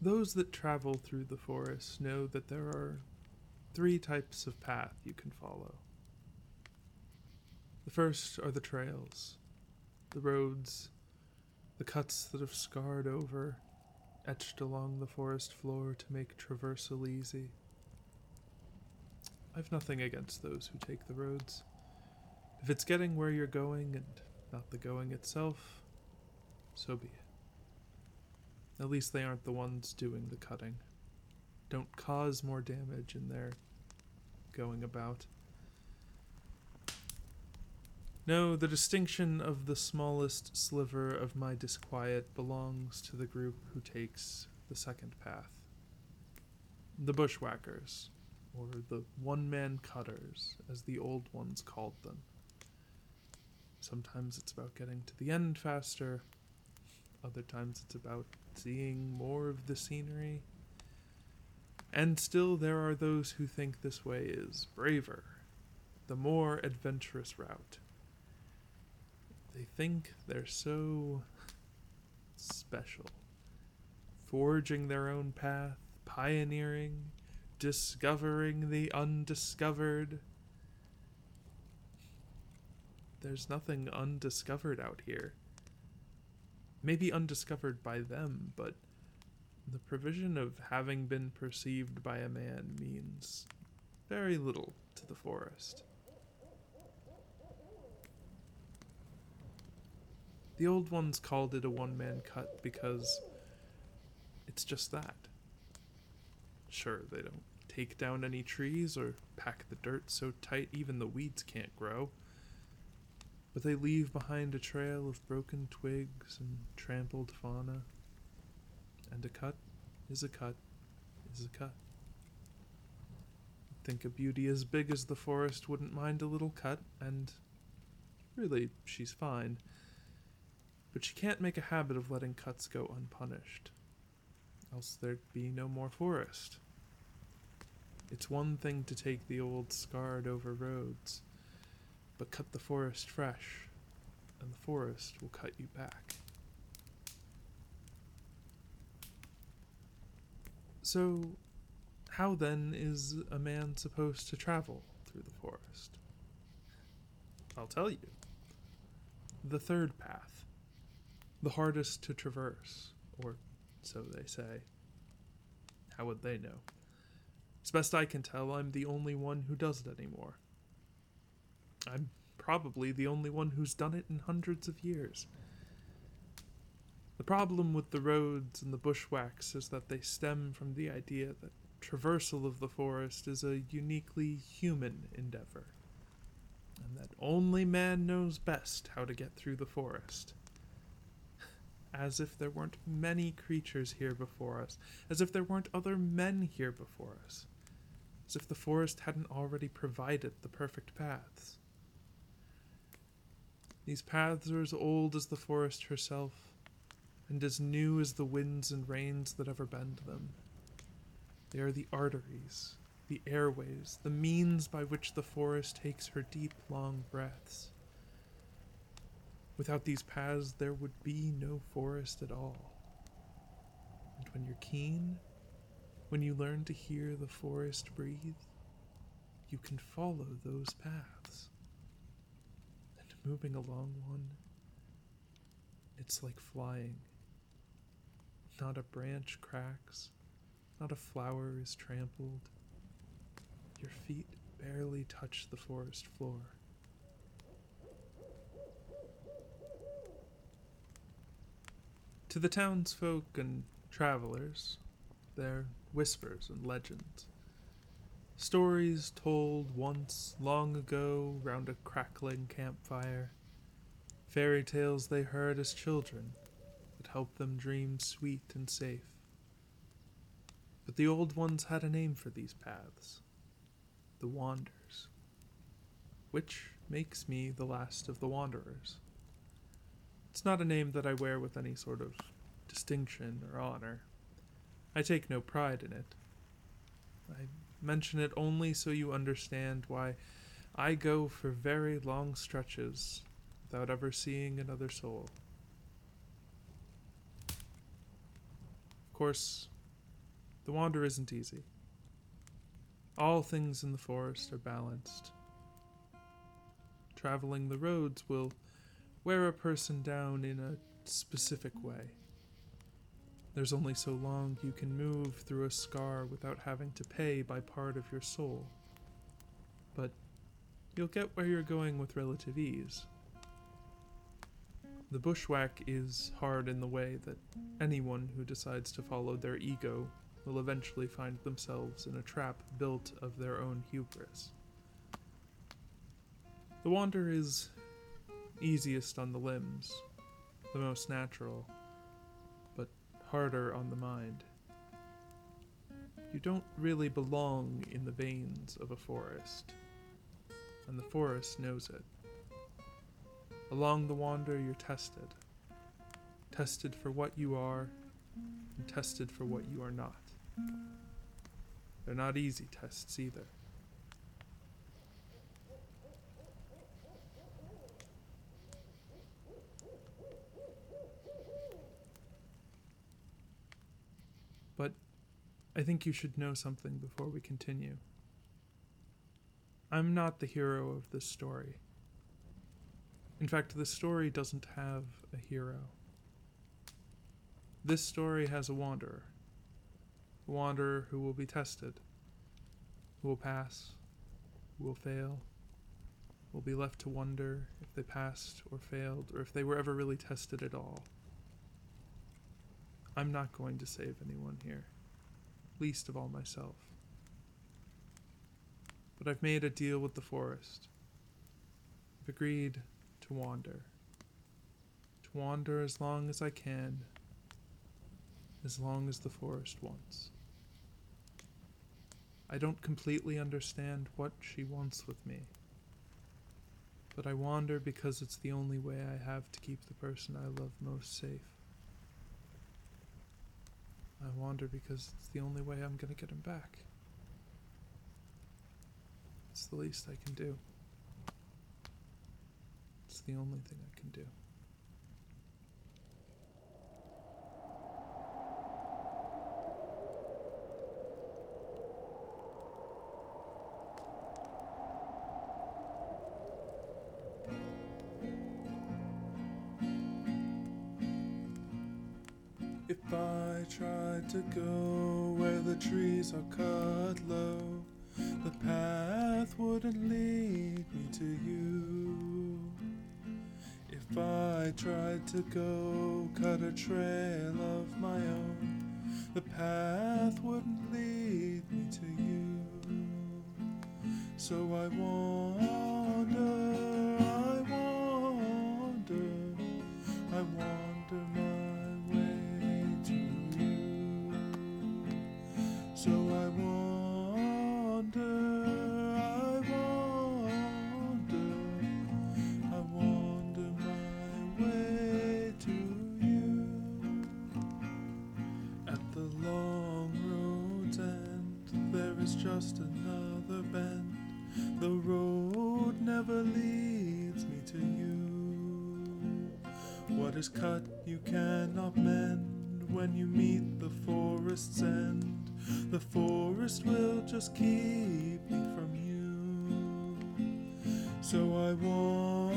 Those that travel through the forest know that there are three types of path you can follow. The first are the trails, the roads, the cuts that have scarred over, etched along the forest floor to make traversal easy. I've nothing against those who take the roads. If it's getting where you're going and not the going itself, so be it. At least they aren't the ones doing the cutting. Don't cause more damage in their going about. No, the distinction of the smallest sliver of my disquiet belongs to the group who takes the second path. The bushwhackers, or the one man cutters, as the old ones called them. Sometimes it's about getting to the end faster, other times it's about seeing more of the scenery. And still, there are those who think this way is braver, the more adventurous route. They think they're so special, forging their own path, pioneering, discovering the undiscovered. There's nothing undiscovered out here maybe undiscovered by them, but the provision of having been perceived by a man means very little to the forest. The old ones called it a one man cut because it's just that. Sure, they don't take down any trees or pack the dirt so tight even the weeds can't grow but they leave behind a trail of broken twigs and trampled fauna. And a cut is a cut is a cut. think a beauty as big as the forest wouldn't mind a little cut, and really, she's fine. But she can't make a habit of letting cuts go unpunished, else there'd be no more forest. It's one thing to take the old scarred over roads but cut the forest fresh, and the forest will cut you back. So, how then is a man supposed to travel through the forest? I'll tell you. The third path, the hardest to traverse, or so they say. How would they know? As best I can tell, I'm the only one who does it anymore. I'm probably the only one who's done it in hundreds of years. The problem with the roads and the bushwhacks is that they stem from the idea that traversal of the forest is a uniquely human endeavor, and that only man knows best how to get through the forest. As if there weren't many creatures here before us, as if there weren't other men here before us, as if the forest hadn't already provided the perfect paths. These paths are as old as the forest herself, and as new as the winds and rains that ever bend them. They are the arteries, the airways, the means by which the forest takes her deep, long breaths. Without these paths, there would be no forest at all. And when you're keen, when you learn to hear the forest breathe, you can follow those paths moving along one. It's like flying. Not a branch cracks, not a flower is trampled. Your feet barely touch the forest floor. To the townsfolk and travelers, they're whispers and legends. Stories told once long ago round a crackling campfire. Fairy tales they heard as children that helped them dream sweet and safe. But the old ones had a name for these paths the Wanders, which makes me the last of the Wanderers. It's not a name that I wear with any sort of distinction or honor. I take no pride in it. I mention it only so you understand why I go for very long stretches without ever seeing another soul. Of course, The wander isn't easy. All things in the forest are balanced. Traveling the roads will wear a person down in a specific way. There's only so long you can move through a scar without having to pay by part of your soul. But you'll get where you're going with relative ease. The bushwhack is hard in the way that anyone who decides to follow their ego will eventually find themselves in a trap built of their own hubris. The wander is easiest on the limbs, the most natural, harder on the mind. You don't really belong in the veins of a forest, and the forest knows it. Along the wander, you're tested. Tested for what you are, and tested for what you are not. They're not easy tests either. But I think you should know something before we continue. I'm not the hero of this story. In fact, the story doesn't have a hero. This story has a wanderer. A wanderer who will be tested, who will pass, who will fail, will be left to wonder if they passed or failed, or if they were ever really tested at all. I'm not going to save anyone here, least of all myself. But I've made a deal with the forest. I've agreed to wander. To wander as long as I can, as long as the forest wants. I don't completely understand what she wants with me, but I wander because it's the only way I have to keep the person I love most safe. I wander because it's the only way I'm going to get him back. It's the least I can do. It's the only thing I can do. Tried to go where the trees are cut low, the path wouldn't lead me to you. If I tried to go cut a trail of my own, the path wouldn't lead me to you. So I wander, So I wander, I wander, I wander my way to you. At the long road's end, there is just another bend. The road never leads me to you. What is cut you cannot mend when you meet the forest's end. The forest will just keep me from you. So I wander,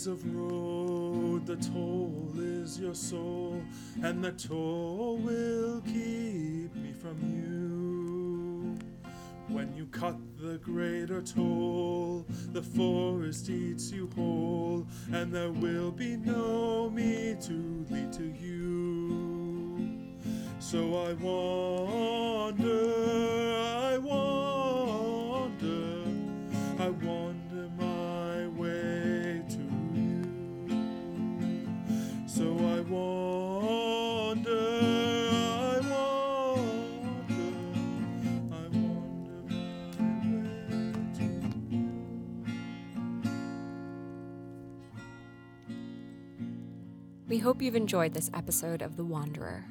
ease of road, the toll is your soul, and the toll will keep me from you. When you cut the greater toll, the forest eats you whole, and there will be no me to lead to you. So I wander, I wander, I wander my hope you've enjoyed this episode of The Wanderer.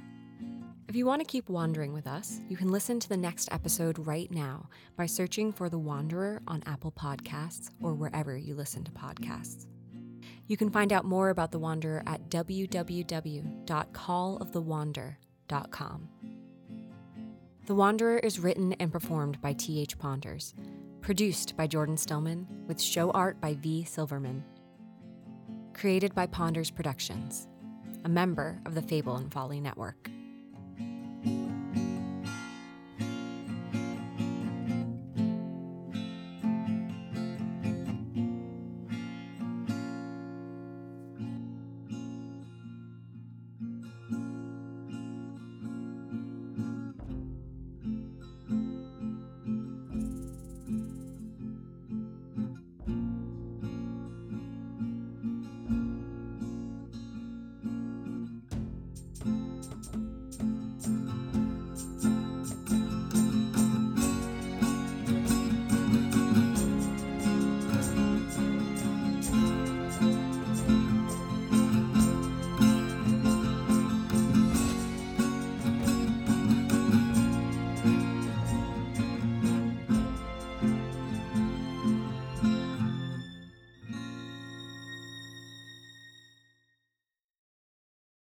If you want to keep wandering with us, you can listen to the next episode right now by searching for The Wanderer on Apple Podcasts or wherever you listen to podcasts. You can find out more about The Wanderer at www.callofthewander.com. The Wanderer is written and performed by T.H. Ponders, produced by Jordan Stillman, with show art by V. Silverman. Created by Ponders Productions, a member of the Fable and Folly Network.